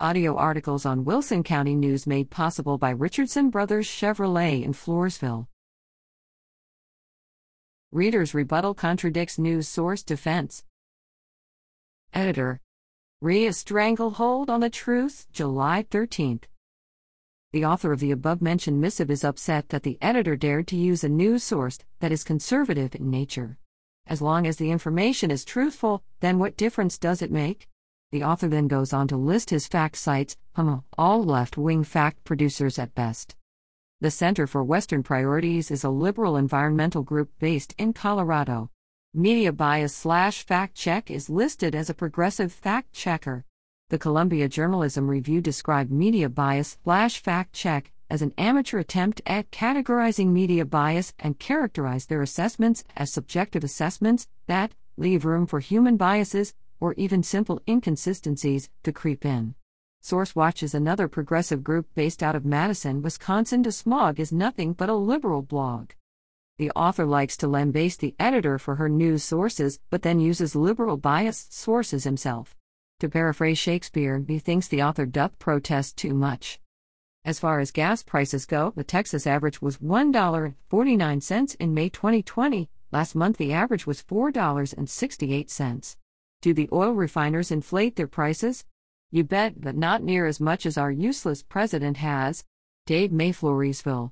Audio articles on Wilson County News made possible by Richardson Brothers Chevrolet in Floresville. Reader's rebuttal contradicts news source defense. Editor. Rhea Stranglehold on the Truth, July 13th. The author of the above mentioned missive is upset that the editor dared to use a news source that is conservative in nature. As long as the information is truthful, then what difference does it make? The author then goes on to list his fact sites, all left wing fact producers at best. The Center for Western Priorities is a liberal environmental group based in Colorado. Media bias slash fact check is listed as a progressive fact checker. The Columbia Journalism Review described media bias slash fact check as an amateur attempt at categorizing media bias and characterize their assessments as subjective assessments that leave room for human biases or even simple inconsistencies to creep in. SourceWatch is another progressive group based out of Madison, Wisconsin. DeSmog is nothing but a liberal blog. The author likes to lambaste the editor for her news sources, but then uses liberal biased sources himself. To paraphrase Shakespeare, he thinks the author doth protest too much. As far as gas prices go, the Texas average was $1.49 in May 2020. Last month, the average was $4.68. Do the oil refiners inflate their prices? You bet, but not near as much as our useless president has. Dave May Floresville.